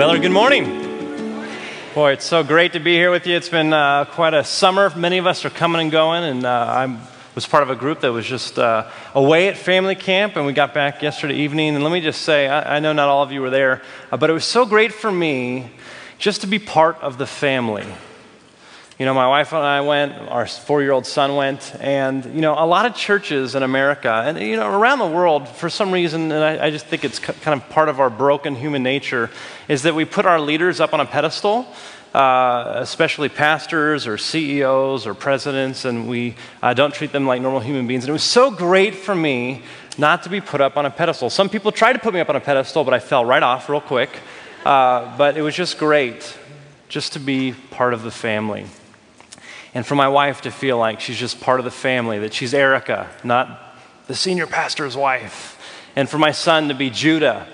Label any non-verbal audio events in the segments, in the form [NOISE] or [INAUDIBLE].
Bel Air, good morning. Boy, it's so great to be here with you. It's been uh, quite a summer. Many of us are coming and going, and uh, I was part of a group that was just uh, away at family camp, and we got back yesterday evening. And let me just say, I, I know not all of you were there, uh, but it was so great for me just to be part of the family. You know, my wife and I went, our four year old son went, and, you know, a lot of churches in America and, you know, around the world, for some reason, and I, I just think it's kind of part of our broken human nature, is that we put our leaders up on a pedestal. Uh, especially pastors or CEOs or presidents, and we uh, don't treat them like normal human beings. And it was so great for me not to be put up on a pedestal. Some people tried to put me up on a pedestal, but I fell right off real quick. Uh, but it was just great just to be part of the family and for my wife to feel like she's just part of the family, that she's Erica, not the senior pastor's wife, and for my son to be Judah,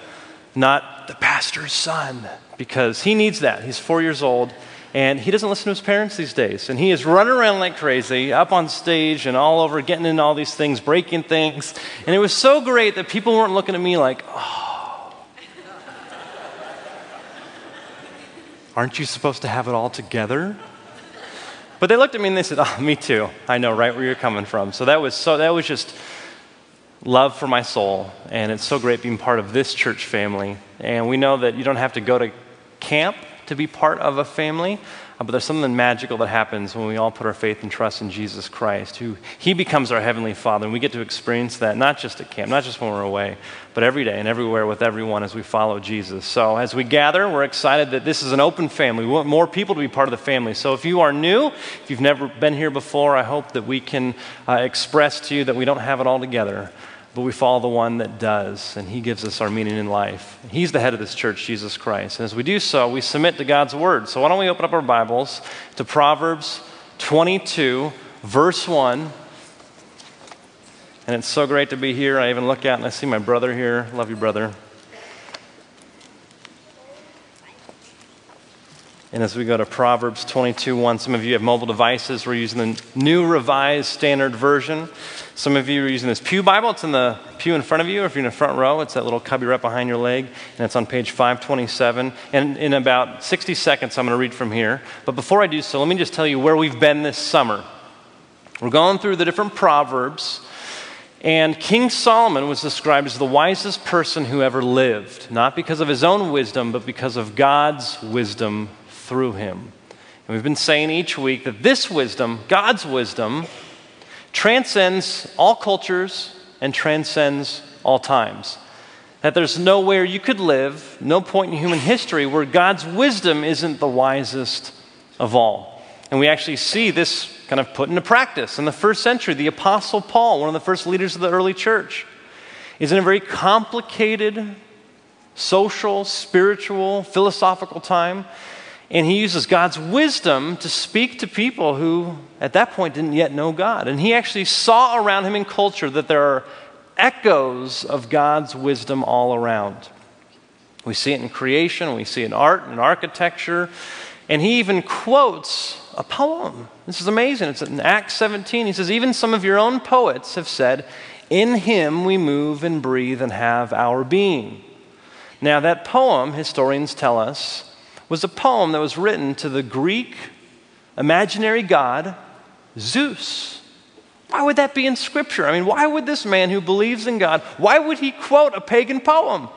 not the pastor's son, because he needs that. He's four years old. And he doesn't listen to his parents these days. And he is running around like crazy, up on stage and all over, getting into all these things, breaking things. And it was so great that people weren't looking at me like, oh, aren't you supposed to have it all together? But they looked at me and they said, Oh, me too. I know right where you're coming from. So that was so that was just love for my soul. And it's so great being part of this church family. And we know that you don't have to go to camp to be part of a family. Uh, but there's something magical that happens when we all put our faith and trust in Jesus Christ, who He becomes our Heavenly Father. And we get to experience that not just at camp, not just when we're away, but every day and everywhere with everyone as we follow Jesus. So as we gather, we're excited that this is an open family. We want more people to be part of the family. So if you are new, if you've never been here before, I hope that we can uh, express to you that we don't have it all together but we follow the one that does, and he gives us our meaning in life. He's the head of this church, Jesus Christ. And as we do so, we submit to God's word. So why don't we open up our Bibles to Proverbs 22, verse 1. And it's so great to be here. I even look out and I see my brother here. Love you, brother. And as we go to Proverbs 22 1, some of you have mobile devices. We're using the New Revised Standard Version. Some of you are using this Pew Bible. It's in the pew in front of you. If you're in the front row, it's that little cubby right behind your leg, and it's on page 527. And in about 60 seconds, I'm going to read from here. But before I do so, let me just tell you where we've been this summer. We're going through the different Proverbs. And King Solomon was described as the wisest person who ever lived, not because of his own wisdom, but because of God's wisdom through him. And we've been saying each week that this wisdom, God's wisdom, transcends all cultures and transcends all times. That there's nowhere you could live, no point in human history where God's wisdom isn't the wisest of all. And we actually see this kind of put into practice. In the first century, the Apostle Paul, one of the first leaders of the early church, is in a very complicated social, spiritual, philosophical time. And he uses God's wisdom to speak to people who, at that point, didn't yet know God. And he actually saw around him in culture that there are echoes of God's wisdom all around. We see it in creation, we see it in art and architecture. And he even quotes a poem. This is amazing. It's in Acts 17. He says, Even some of your own poets have said, In him we move and breathe and have our being. Now, that poem, historians tell us, was a poem that was written to the Greek imaginary god Zeus. Why would that be in Scripture? I mean, why would this man who believes in God, why would he quote a pagan poem?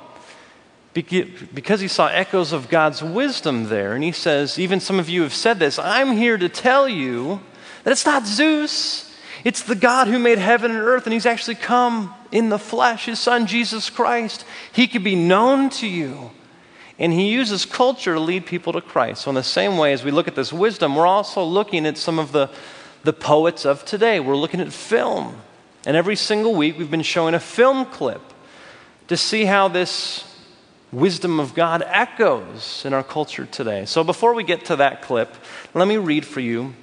Because he saw echoes of God's wisdom there. And he says, even some of you have said this, I'm here to tell you that it's not Zeus, it's the God who made heaven and earth, and he's actually come in the flesh, his son Jesus Christ. He could be known to you. And he uses culture to lead people to Christ. So, in the same way as we look at this wisdom, we're also looking at some of the, the poets of today. We're looking at film. And every single week, we've been showing a film clip to see how this wisdom of God echoes in our culture today. So, before we get to that clip, let me read for you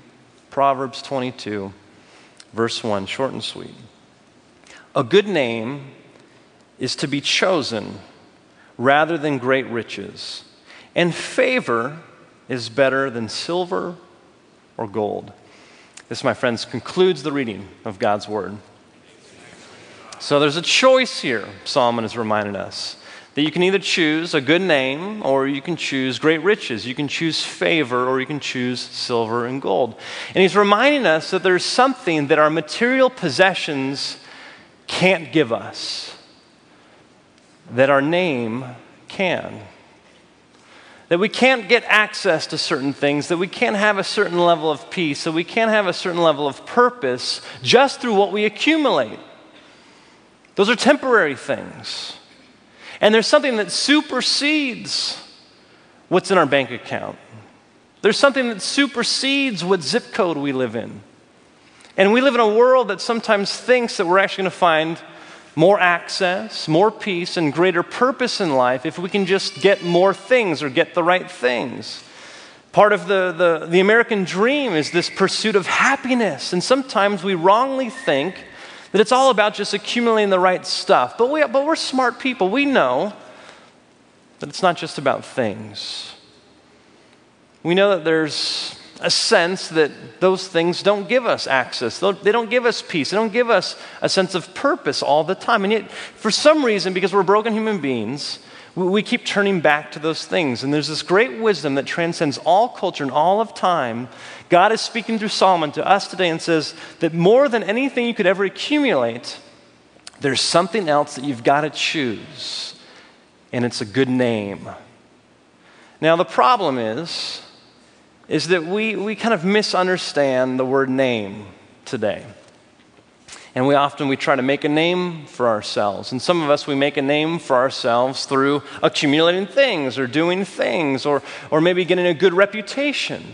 Proverbs 22, verse 1, short and sweet. A good name is to be chosen rather than great riches. And favor is better than silver or gold. This, my friends, concludes the reading of God's word. So there's a choice here, Solomon is reminding us. That you can either choose a good name or you can choose great riches. You can choose favor or you can choose silver and gold. And he's reminding us that there's something that our material possessions can't give us, that our name can. That we can't get access to certain things, that we can't have a certain level of peace, that we can't have a certain level of purpose just through what we accumulate. Those are temporary things. And there's something that supersedes what's in our bank account. There's something that supersedes what zip code we live in. And we live in a world that sometimes thinks that we're actually going to find more access, more peace, and greater purpose in life if we can just get more things or get the right things. Part of the, the, the American dream is this pursuit of happiness. And sometimes we wrongly think that it's all about just accumulating the right stuff. But, we, but we're smart people. We know that it's not just about things. We know that there's a sense that those things don't give us access. They don't give us peace. They don't give us a sense of purpose all the time. And yet, for some reason, because we're broken human beings, we keep turning back to those things. And there's this great wisdom that transcends all culture and all of time. God is speaking through Solomon to us today and says that more than anything you could ever accumulate, there's something else that you've got to choose, and it's a good name. Now, the problem is, is that we, we kind of misunderstand the word name today. And we often we try to make a name for ourselves. And some of us we make a name for ourselves through accumulating things or doing things or, or maybe getting a good reputation.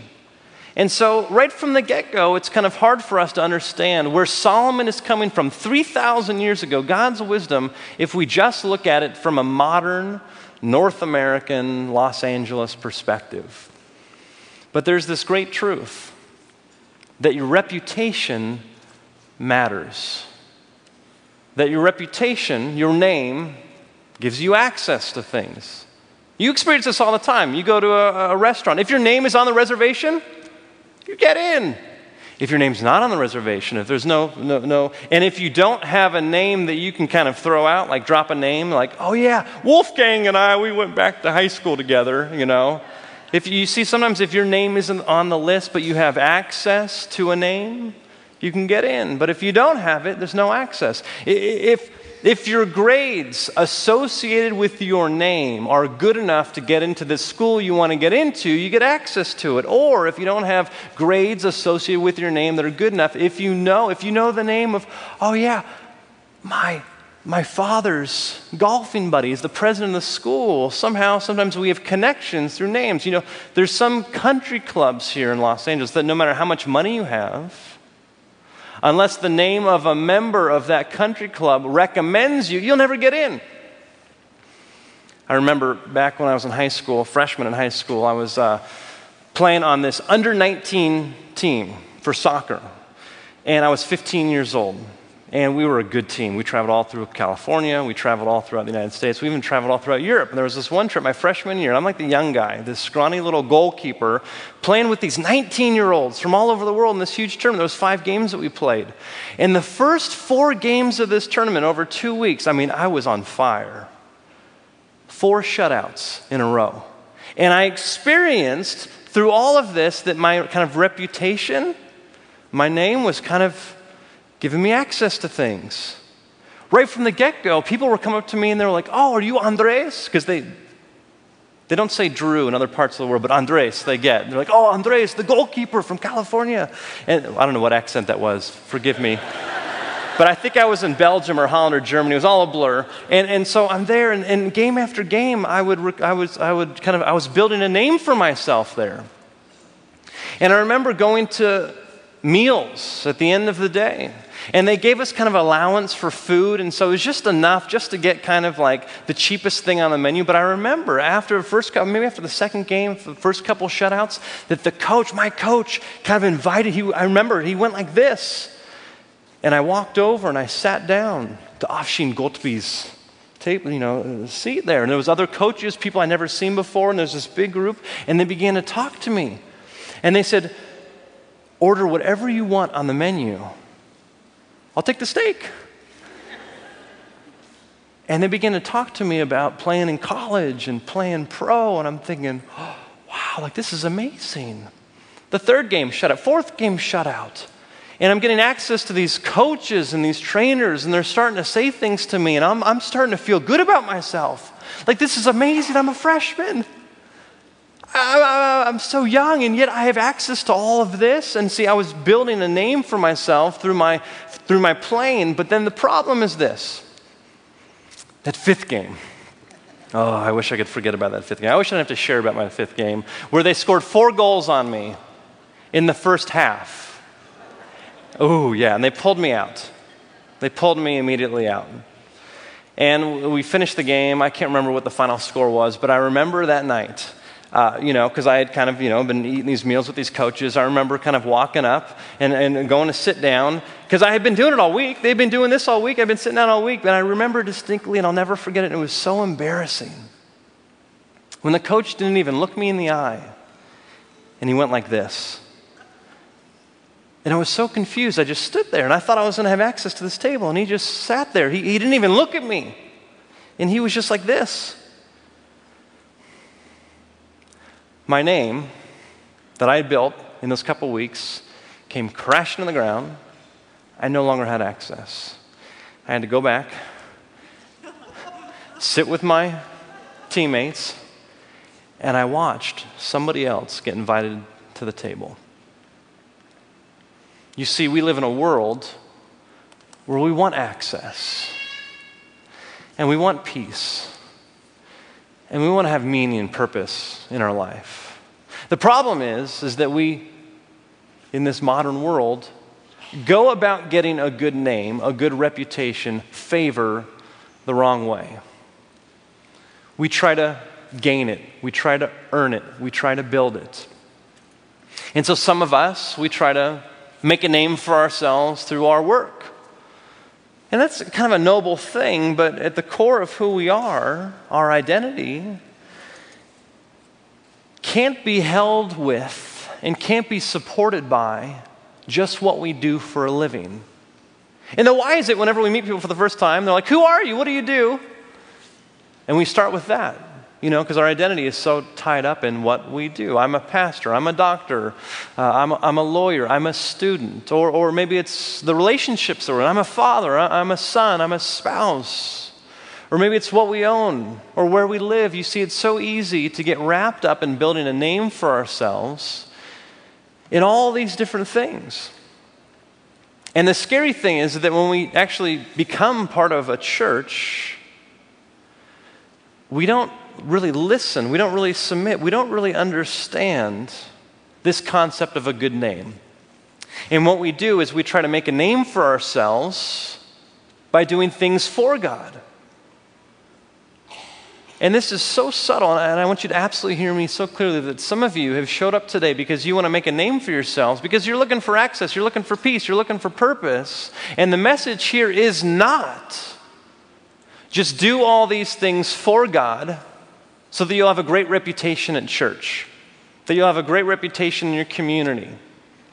And so, right from the get go, it's kind of hard for us to understand where Solomon is coming from 3,000 years ago, God's wisdom, if we just look at it from a modern North American Los Angeles perspective. But there's this great truth that your reputation matters. That your reputation, your name, gives you access to things. You experience this all the time. You go to a, a, restaurant. If your name is on the reservation, you get in. If your name's not on the reservation, if there's no, no, no, and if you don't have a name that you can kind of throw out, like drop a name, like, oh yeah, Wolfgang and I, we went back to high school together, you know. If you see, sometimes if your name isn't on the list, but you have access to a name, you can get in. But if you don't have it, there's no access. If, if your grades associated with your name are good enough to get into the school you want to get into, you get access to it. Or if you don't have grades associated with your name that are good enough, if you know, if you know the name of, oh yeah, my my father's golfing buddy is the president of the school. Somehow, sometimes we have connections through names. You know, there's some country clubs here in Los Angeles that no matter how much money you have, unless the name of a member of that country club recommends you, you'll never get in. I remember back when I was in high school, freshman in high school, I was uh, playing on this under 19 team for soccer. And I was 15 years old. And we were a good team. We traveled all through California. We traveled all throughout the United States. We even traveled all throughout Europe. And there was this one trip my freshman year. I'm like the young guy, this scrawny little goalkeeper, playing with these 19 year olds from all over the world in this huge tournament. There was five games that we played. In the first four games of this tournament over two weeks, I mean, I was on fire. Four shutouts in a row. And I experienced through all of this that my kind of reputation, my name was kind of giving me access to things. Right from the get go, people were coming up to me and they were like, Oh, are you Andres? Because they, they don't say Drew in other parts of the world, but Andres they get. They're like, Oh, Andres, the goalkeeper from California. And I don't know what accent that was, forgive me. [LAUGHS] but I think I was in Belgium or Holland or Germany. It was all a blur. And, and so I'm there, and, and game after game, I would, I, was, I would kind of, I was building a name for myself there. And I remember going to meals at the end of the day. And they gave us kind of allowance for food, and so it was just enough just to get kind of like the cheapest thing on the menu. But I remember after the first couple, maybe after the second game, the first couple shutouts, that the coach, my coach, kind of invited. He, I remember he went like this, and I walked over and I sat down to Afshin Ghotbi's table, you know, seat there. And there was other coaches, people I never seen before, and there's this big group, and they began to talk to me. And they said, order whatever you want on the menu. I'll take the steak. And they began to talk to me about playing in college and playing pro, and I'm thinking, oh, [GASPS] wow, like this is amazing. The third game shut out, fourth game shut out. And I'm getting access to these coaches and these trainers, and they're starting to say things to me, and I'm, I'm starting to feel good about myself. Like, this is amazing. I'm a freshman. I, am so young, and yet I have access to all of this. And see, I was building a name for myself through my, through my playing, but then the problem is this that fifth game. Oh, I wish I could forget about that fifth game. I wish I didn't have to share about my fifth game, where they scored four goals on me in the first half. Oh, yeah, and they pulled me out. They pulled me immediately out. And we finished the game. I can't remember what the final score was, but I remember that night. Uh, you know, because I had kind of, you know, been eating these meals with these coaches. I remember kind of walking up and, and going to sit down because I had been doing it all week. They'd been doing this all week. I've been sitting down all week. And I remember distinctly, and I'll never forget it, it was so embarrassing. When the coach didn't even look me in the eye, and he went like this. And I was so confused. I just stood there and I thought I was going to have access to this table. And he just sat there. He, he didn't even look at me. And he was just like this. My name that I had built in those couple weeks came crashing to the ground. I no longer had access. I had to go back, [LAUGHS] sit with my teammates, and I watched somebody else get invited to the table. You see, we live in a world where we want access, and we want peace, and we want to have meaning and purpose in our life. The problem is, is that we, in this modern world, go about getting a good name, a good reputation, favor the wrong way. We try to gain it, we try to earn it, we try to build it. And so some of us, we try to make a name for ourselves through our work. And that's kind of a noble thing, but at the core of who we are, our identity, can't be held with and can't be supported by just what we do for a living. And then why is it whenever we meet people for the first time, they're like, Who are you? What do you do? And we start with that you know, because our identity is so tied up in what we do. I'm a pastor, I'm a doctor, uh, I'm, a, I'm a lawyer, I'm a student, or, or maybe it's the relationships that we're in. I'm a father, I'm a son, I'm a spouse. Or maybe it's what we own or where we live. You see, it's so easy to get wrapped up in building a name for ourselves in all these different things. And the scary thing is that when we actually become part of a church, we don't really listen, we don't really submit, we don't really understand this concept of a good name. And what we do is we try to make a name for ourselves by doing things for God. And this is so subtle, and I want you to absolutely hear me so clearly that some of you have showed up today because you want to make a name for yourselves, because you're looking for access, you're looking for peace, you're looking for purpose. And the message here is not just do all these things for God so that you'll have a great reputation at church, that you'll have a great reputation in your community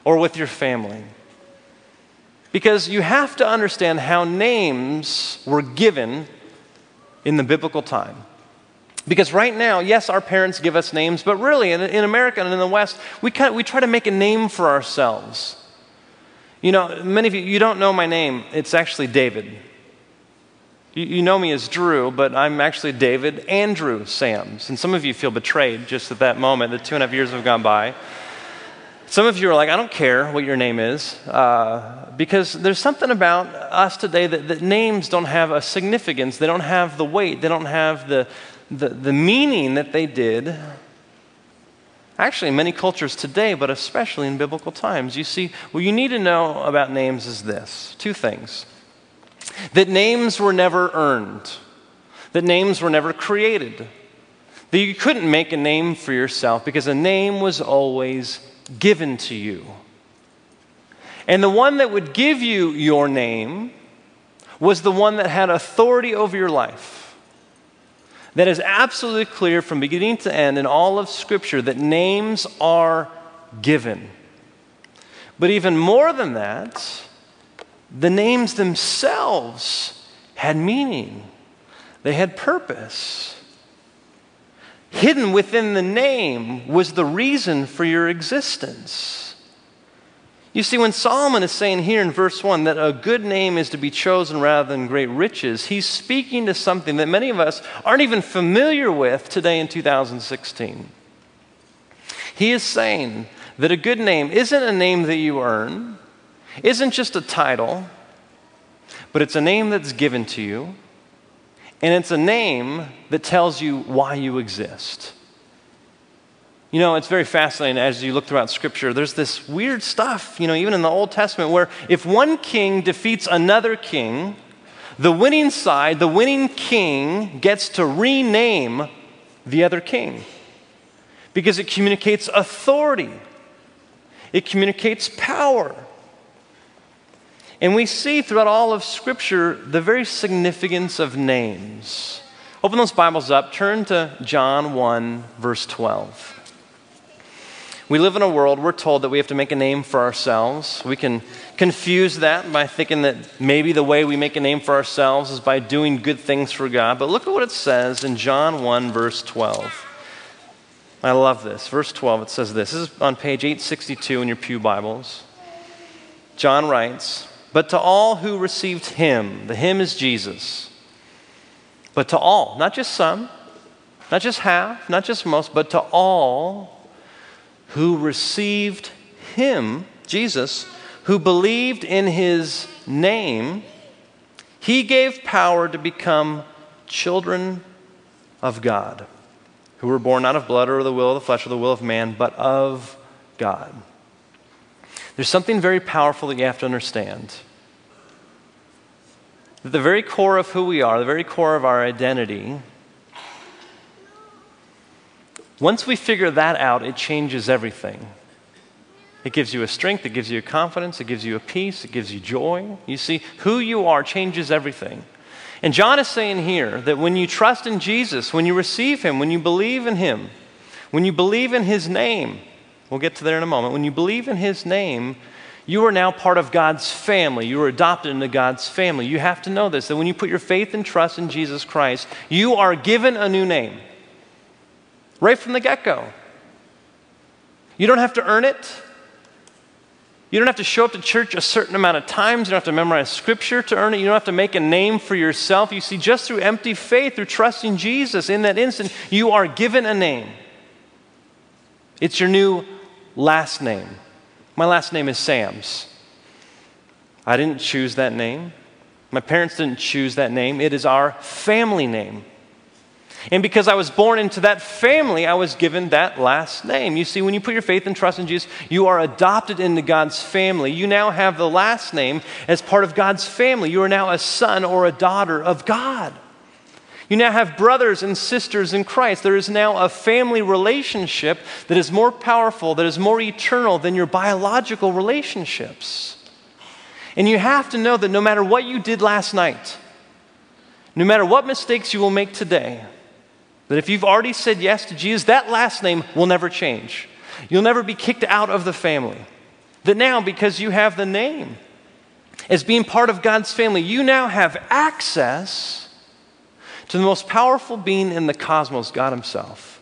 or with your family. Because you have to understand how names were given in the biblical time. Because right now, yes, our parents give us names, but really, in, in America and in the West, we, kind of, we try to make a name for ourselves. You know, many of you, you don't know my name. It's actually David. You, know me as Drew, but I'm actually David Andrew Sams. And some of you feel betrayed just at that moment. The two and a half years have gone by. Some of you are like, I don't care what your name is, uh, because there's something about us today that, that, names don't have a significance. They don't have the weight. They don't have the, the, the meaning that they did. Actually, in many cultures today, but especially in biblical times. You see, what you need to know about names is this two things that names were never earned, that names were never created, that you couldn't make a name for yourself because a name was always given to you. And the one that would give you your name was the one that had authority over your life. That is absolutely clear from beginning to end in all of Scripture that names are given. But even more than that, the names themselves had meaning. they had purpose. Hidden within the name was the reason for your existence. You see, when Solomon is saying here in verse 1 that a good name is to be chosen rather than great riches, he's speaking to something that many of us aren't even familiar with today in 2016. He is saying that a good name isn't a name that you earn, isn't just a title, but it's a name that's given to you, and it's a name that tells you why you exist. You know, it's very fascinating as you look throughout Scripture. There's this weird stuff, you know, even in the Old Testament, where if one king defeats another king, the winning side, the winning king, gets to rename the other king because it communicates authority, it communicates power. And we see throughout all of Scripture the very significance of names. Open those Bibles up, turn to John 1, verse 12. We live in a world, we're told that we have to make a name for ourselves. We can confuse that by thinking that maybe the way we make a name for ourselves is by doing good things for God. But look at what it says in John 1, verse 12. I love this. Verse 12, it says this. This is on page 862 in your Pew Bibles. John writes, But to all who received him, the him is Jesus, but to all, not just some, not just half, not just most, but to all who received him, Jesus, who believed in his name, he gave power to become children of God, who were born not of blood or the will of the flesh or the will of man, but of God. There's something very powerful that you have to understand. That the very core of who we are, the very core of our identity, once we figure that out, it changes everything. It gives you a strength, it gives you a confidence, it gives you a peace, it gives you joy. You see, who you are changes everything. And John is saying here that when you trust in Jesus, when you receive Him, when you believe in Him, when you believe in His name, we'll get to there in a moment, when you believe in His name, you are now part of God's family. You are adopted into God's family. You have to know this that when you put your faith and trust in Jesus Christ, you are given a new name right from the get go. You don't have to earn it. You don't have to show up to church a certain amount of times. You don't have to memorize scripture to earn it. You don't have to make a name for yourself. You see, just through empty faith, through trusting Jesus, in that instant, you are given a name. It's your new last name. My last name is Sams. I didn't choose that name. My parents didn't choose that name. It is our family name. And because I was born into that family, I was given that last name. You see, when you put your faith and trust in Jesus, you are adopted into God's family. You now have the last name as part of God's family. You are now a son or a daughter of God. You now have brothers and sisters in Christ. There is now a family relationship that is more powerful, that is more eternal than your biological relationships. And you have to know that no matter what you did last night, no matter what mistakes you will make today, that if you've already said yes to Jesus, that last name will never change. You'll never be kicked out of the family. That now, because you have the name, as being part of God's family, you now have access to the most powerful being in the cosmos, God Himself.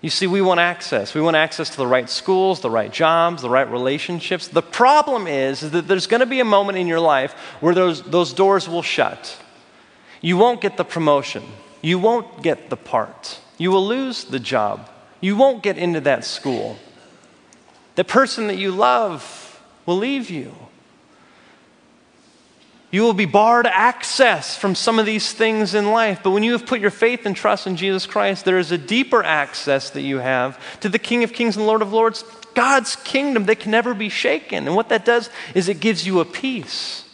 You see, we want access. We want access to the right schools, the right jobs, the right relationships. The problem is, is that there's going to be a moment in your life where those, those doors will shut. You won't get the promotion you won't get the part. You will lose the job. You won't get into that school. The person that you love will leave you. You will be barred access from some of these things in life. But when you have put your faith and trust in Jesus Christ, there is a deeper access that you have to the King of Kings and Lord of Lords, God's kingdom that can never be shaken. And what that does is it gives you a peace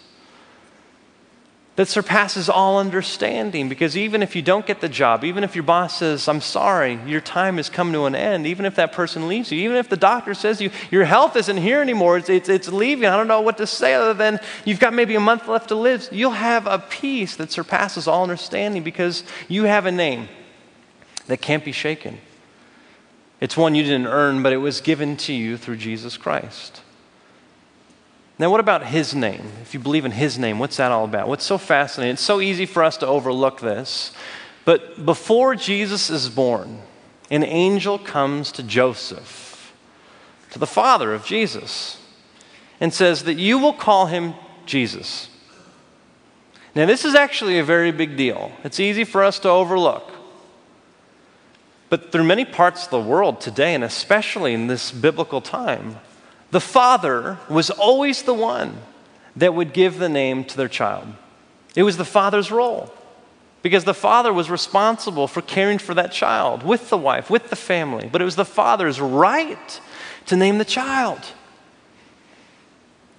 that surpasses all understanding. Because even if you don't get the job, even if your boss says, I'm sorry, your time has come to an end, even if that person leaves you, even if the doctor says you, your health isn't here anymore, it's, it's, it's leaving, I don't know what to say other than you've got maybe a month left to live, you'll have a peace that surpasses all understanding because you have a name that can't be shaken. It's one you didn't earn, but it was given to you through Jesus Christ. Now, what about his name? If you believe in his name, what's that all about? What's so fascinating? It's so easy for us to overlook this. But before Jesus is born, an angel comes to Joseph, to the father of Jesus, and says that you will call him Jesus. Now, this is actually a very big deal. It's easy for us to overlook. But through many parts of the world today, and especially in this biblical time, the father was always the one that would give the name to their child. It was the father's role because the father was responsible for caring for that child with the wife, with the family. But it was the father's right to name the child.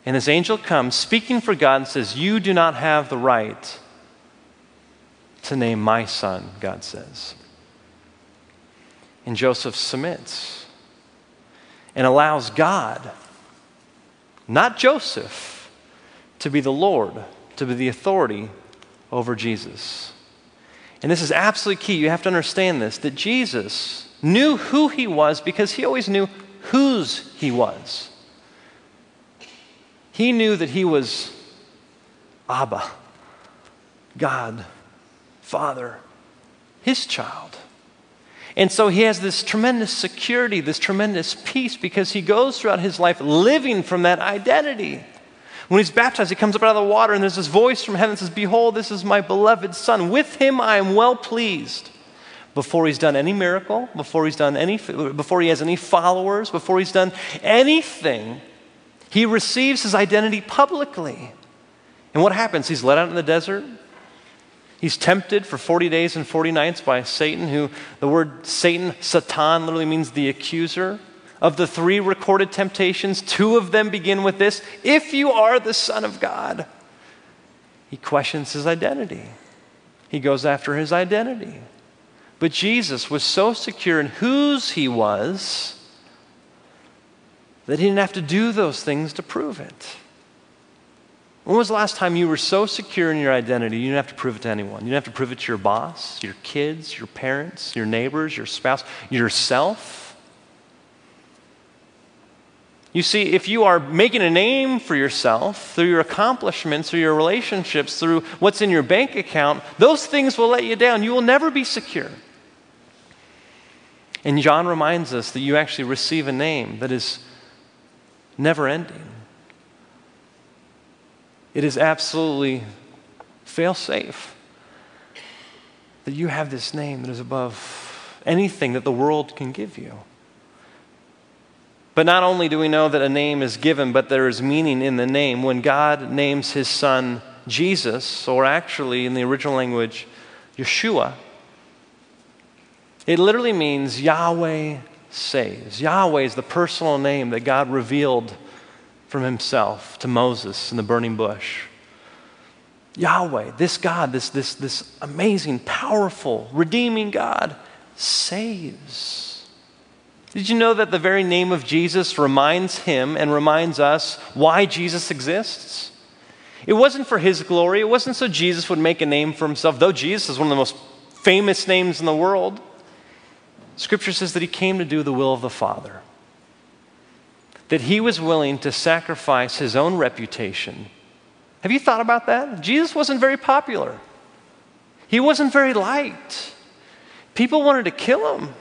And this angel comes speaking for God and says, You do not have the right to name my son, God says. And Joseph submits and allows God, not Joseph, to be the Lord, to be the authority over Jesus. And this is absolutely key. You have to understand this that Jesus knew who he was because he always knew whose he was. He knew that he was Abba, God, Father, his child. And so he has this tremendous security, this tremendous peace, because he goes throughout his life living from that identity. When he's baptized, he comes up out of the water, and there's this voice from heaven that says, Behold, this is my beloved Son. With him I am well pleased. Before he's done any miracle, before he's done any, before he has any followers, before he's done anything, he receives his identity publicly. And what happens? He's led out in the desert. He's tempted for 40 days and 40 nights by Satan, who the word Satan, Satan, literally means the accuser. Of the three recorded temptations, two of them begin with this If you are the Son of God, he questions his identity. He goes after his identity. But Jesus was so secure in whose he was that he didn't have to do those things to prove it. When was the last time you were so secure in your identity you didn't have to prove it to anyone? You didn't have to prove it to your boss, your kids, your parents, your neighbors, your spouse, yourself? You see, if you are making a name for yourself through your accomplishments, through your relationships, through what's in your bank account, those things will let you down. You will never be secure. And John reminds us that you actually receive a name that is never ending. It is absolutely fail safe that you have this name that is above anything that the world can give you. But not only do we know that a name is given, but there is meaning in the name. When God names his son Jesus, or actually in the original language, Yeshua, it literally means Yahweh saves. Yahweh is the personal name that God revealed from himself to Moses in the burning bush. Yahweh, this God, this, this, this amazing, powerful, redeeming God, saves. Did you know that the very name of Jesus reminds him and reminds us why Jesus exists? It wasn't for his glory. It wasn't so Jesus would make a name for himself, though Jesus is one of the most famous names in the world. Scripture says that he came to do the will of the Father that he was willing to sacrifice his own reputation. Have you thought about that? Jesus wasn't very popular, he wasn't very liked. People wanted to kill him.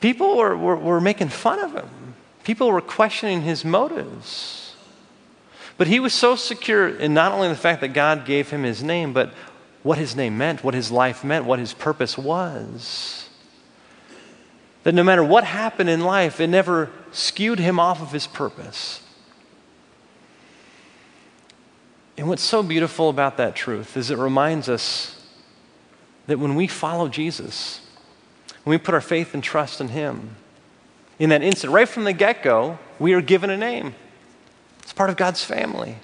People were, were, were making fun of him. People were questioning his motives. But he was so secure in not only the fact that God gave him his name, but what his name meant, what his life meant, what his purpose was. That no matter what happened in life, it never skewed him off of his purpose. And what's so beautiful about that truth is it reminds us that when we follow Jesus, when we put our faith and trust in Him, in that instant, right from the get go, we are given a name. It's part of God's family.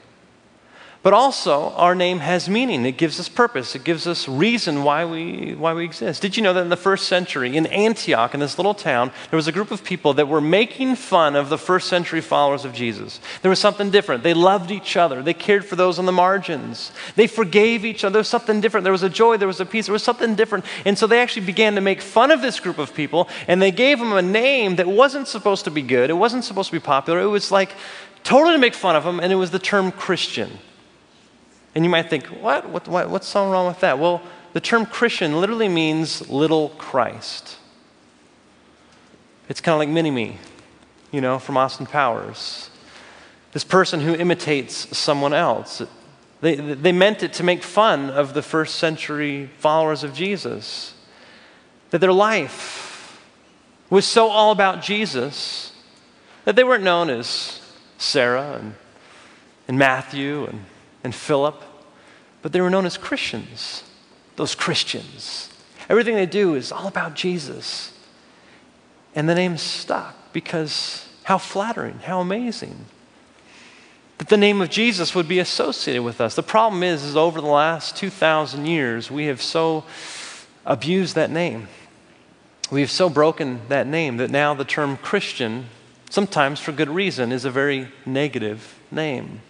But also, our name has meaning. It gives us purpose. It gives us reason why we, why we exist. Did you know that in the first century, in Antioch, in this little town, there was a group of people that were making fun of the first century followers of Jesus? There was something different. They loved each other, they cared for those on the margins, they forgave each other. There was something different. There was a joy, there was a peace, there was something different. And so they actually began to make fun of this group of people, and they gave them a name that wasn't supposed to be good, it wasn't supposed to be popular. It was like totally to make fun of them, and it was the term Christian. And you might think, what? what, what what's so wrong with that? Well, the term Christian literally means little Christ. It's kind of like mini me, you know, from Austin Powers. This person who imitates someone else. They, they meant it to make fun of the first century followers of Jesus. That their life was so all about Jesus that they weren't known as Sarah and, and Matthew and, and Philip, but they were known as Christians. Those Christians. Everything they do is all about Jesus. And the name stuck because how flattering, how amazing that the name of Jesus would be associated with us. The problem is, is over the last 2,000 years, we have so abused that name. We have so broken that name that now the term Christian, sometimes for good reason, is a very negative name.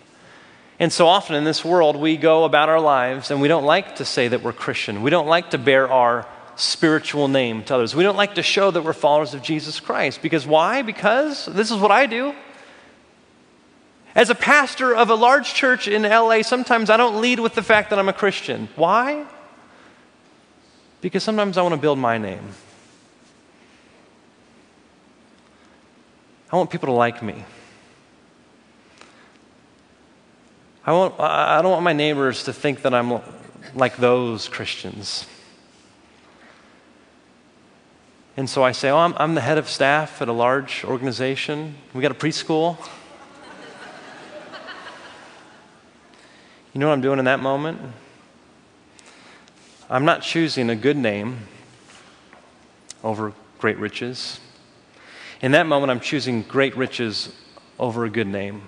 And so often in this world, we go about our lives and we don't like to say that we're Christian. We don't like to bear our spiritual name to others. We don't like to show that we're followers of Jesus Christ. Because why? Because this is what I do. As a pastor of a large church in LA, sometimes I don't lead with the fact that I'm a Christian. Why? Because sometimes I want to build my name. I want people to like me. I, I don't want my neighbors to think that I'm like those Christians. And so I say, Oh, I'm, I'm the head of staff at a large organization. We got a preschool. you know what I'm doing in that moment? I'm not choosing a good name over great riches. In that moment, I'm choosing great riches over a good name.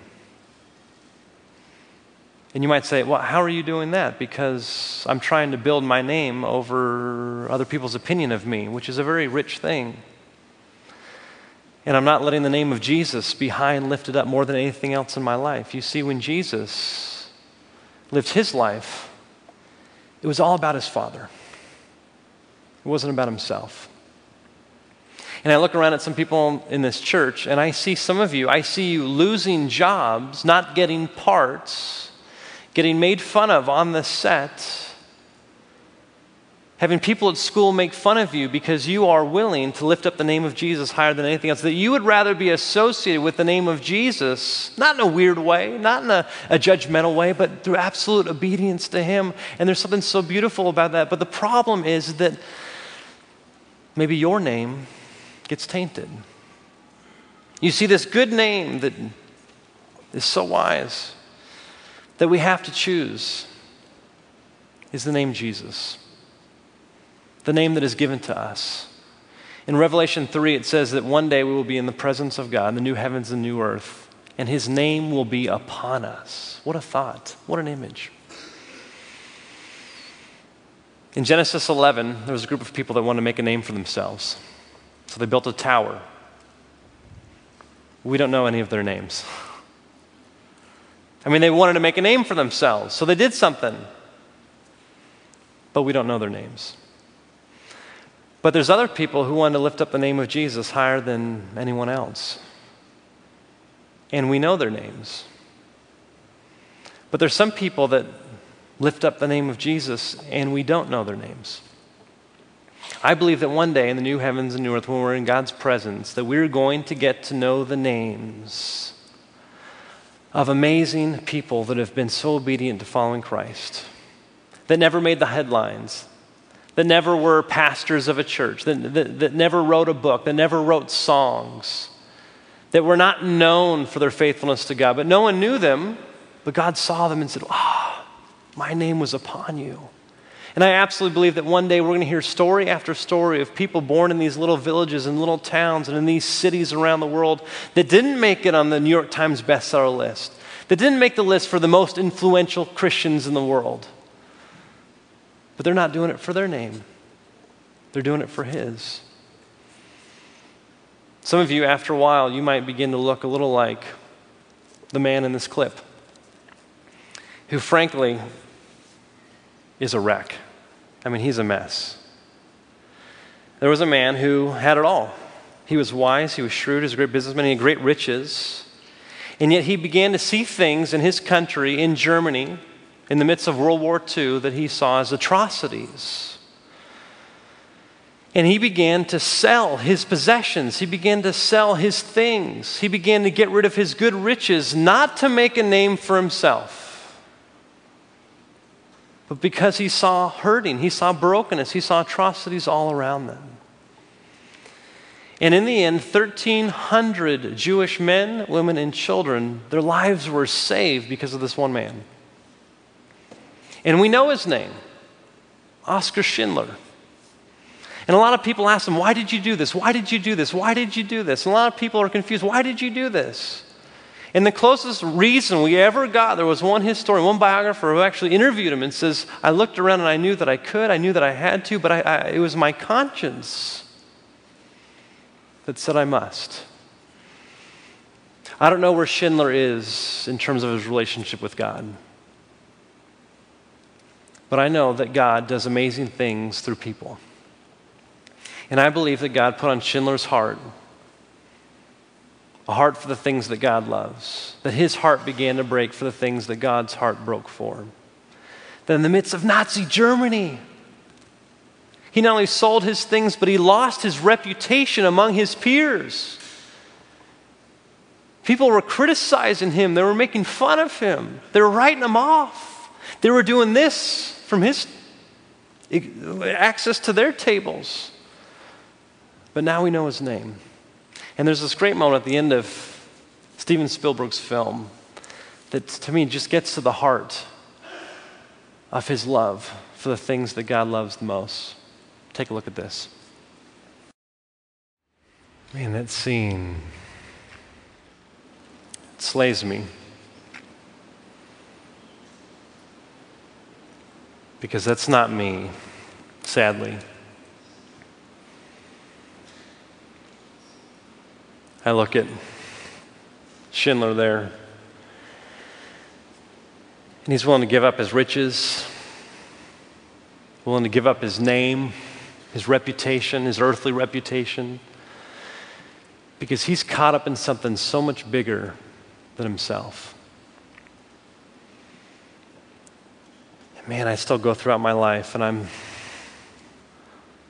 And you might say, well, how are you doing that? Because I'm trying to build my name over other people's opinion of me, which is a very rich thing. And I'm not letting the name of Jesus be high and lifted up more than anything else in my life. You see, when Jesus lived his life, it was all about his Father, it wasn't about himself. And I look around at some people in this church, and I see some of you, I see you losing jobs, not getting parts getting made fun of on the set, having people at school make fun of you because you are willing to lift up the name of Jesus higher than anything else, that you would rather be associated with the name of Jesus, not in a weird way, not in a, a judgmental way, but through absolute obedience to Him. And there's something so beautiful about that. But the problem is that maybe your name gets tainted. You see, this good name that is so wise that we have to choose is the name Jesus, the name that is given to us. In Revelation 3, it says that one day we will be in the presence of God, the new heavens and new earth, and his name will be upon us. What a thought! What an image. In Genesis 11, there was a group of people that wanted to make a name for themselves. So they built a tower. We don't know any of their names. I mean, they wanted to make a name for themselves, so they did something. But we don't know their names. But there's other people who want to lift up the name of Jesus higher than anyone else. And we know their names. But there's some people that lift up the name of Jesus and we don't know their names. I believe that one day in the new heavens and new earth, when we're in God's presence, that we're going to get to know the names of amazing people that have been so obedient to following Christ, that never made the headlines, that never were pastors of a church, that, that, that, never wrote a book, that never wrote songs, that were not known for their faithfulness to God. But no one knew them, but God saw them and said, Ah, oh, my name was upon you. And I absolutely believe that one day we're going to hear story after story of people born in these little villages and little towns and in these cities around the world that didn't make it on the New York Times bestseller list, that didn't make the list for the most influential Christians in the world. But they're not doing it for their name, they're doing it for His. Some of you, after a while, you might begin to look a little like the man in this clip, who frankly is a wreck. I mean, he's a mess. There was a man who had it all. He was wise, he was shrewd, he was a great businessman, he had great riches. And yet he began to see things in his country, in Germany, in the midst of World War II, that he saw as atrocities. And he began to sell his possessions. He began to sell his things. He began to get rid of his good riches, not to make a name for himself, but because he saw hurting, he saw brokenness, he saw atrocities all around them. And in the end, 1,300 Jewish men, women, and children, their lives were saved because of this one man. And we know his name Oskar Schindler. And a lot of people ask him, Why did you do this? Why did you do this? Why did you do this? And a lot of people are confused. Why did you do this? And the closest reason we ever got, there was one historian, one biographer who actually interviewed him and says, I looked around and I knew that I could, I knew that I had to, but I, I, it was my conscience that said I must. I don't know where Schindler is in terms of his relationship with God. But I know that God does amazing things through people. And I believe that God put on Schindler's heart a heart for the things that God loves, that his heart began to break for the things that God's heart broke for. That in the midst of Nazi Germany, he not only sold his things, but he lost his reputation among his peers. People were criticizing him, they were making fun of him, they were writing him off. They were doing this from his access to their tables. But now we know his name. And there's this great moment at the end of Steven Spielberg's film that to me just gets to the heart of his love for the things that God loves the most. Take a look at this. Man, that scene it slays me. Because that's not me, sadly. I look at Schindler there, and he's willing to give up his riches, willing to give up his name his reputation, his earthly reputation, because he's caught up in something so much bigger than himself. Man, I still go throughout my life and I'm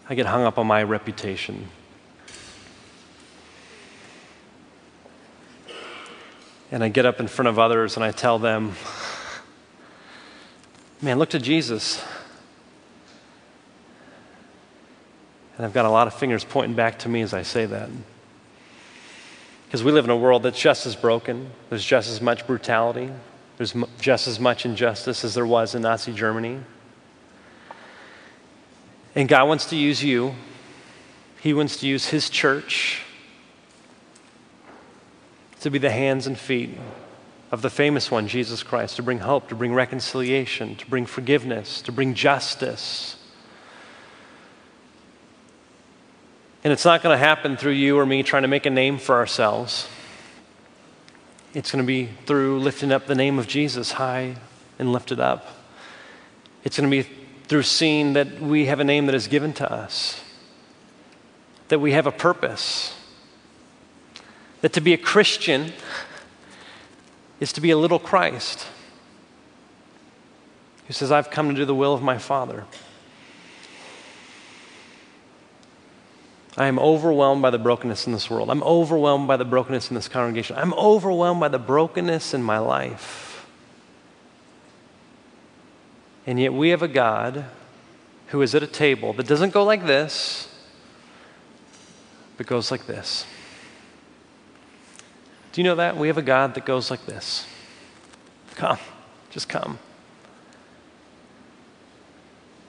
I get hung up on my reputation. And I get up in front of others and I tell them, man, look to Jesus. And I've got a lot of fingers pointing back to me as I say that. Because we live in a world that's just as broken, there's just as much brutality, there's just as much injustice as there was in Nazi Germany. And God wants to use you, He wants to use His church to be the hands and feet of the famous one, Jesus Christ, to bring hope, to bring reconciliation, to bring forgiveness, to bring justice And it's not going to happen through you or me trying to make a name for ourselves. It's going to be through lifting up the name of Jesus high and lifted up. It's going to be through seeing that we have a name that is given to us, that we have a purpose, that to be a Christian is to be a little Christ who says, I've come to do the will of my Father. I am overwhelmed by the brokenness in this world. I'm overwhelmed by the brokenness in this congregation. I'm overwhelmed by the brokenness in my life. And yet we have a God who is at a table that doesn't go like this, but goes like this. Do you know that? We have a God that goes like this. Come, just come.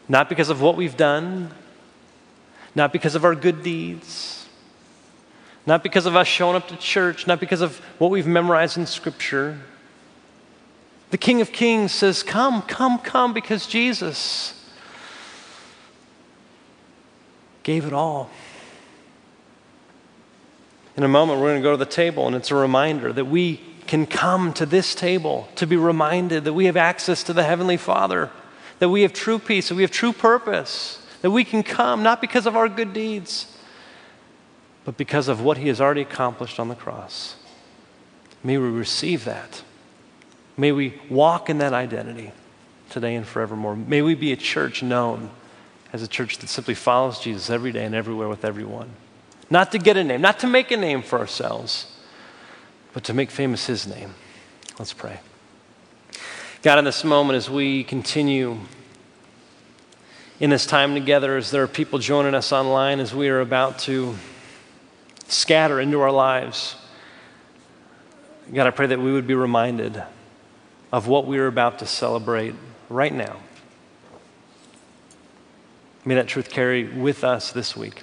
Not because of what we've done, not because of our good deeds, not because of us showing up to church, not because of what we've memorized in Scripture. The King of Kings says, Come, come, come, because Jesus gave it all. In a moment, we're going to go to the table, and it's a reminder that we can come to this table to be reminded that we have access to the Heavenly Father, that we have true peace, that we have true purpose that we can come not because of our good deeds, but because of what He has already accomplished on the cross. May we receive that. May we walk in that identity today and forevermore. May we be a church known as a church that simply follows Jesus every day and everywhere with everyone. Not to get a name, not to make a name for ourselves, but to make famous His name. Let's pray. God, in this moment, as we continue in this time together, as there are people joining us online, as we are about to scatter into our lives, God, I pray that we would be reminded of what we are about to celebrate right now. May that truth carry with us this week.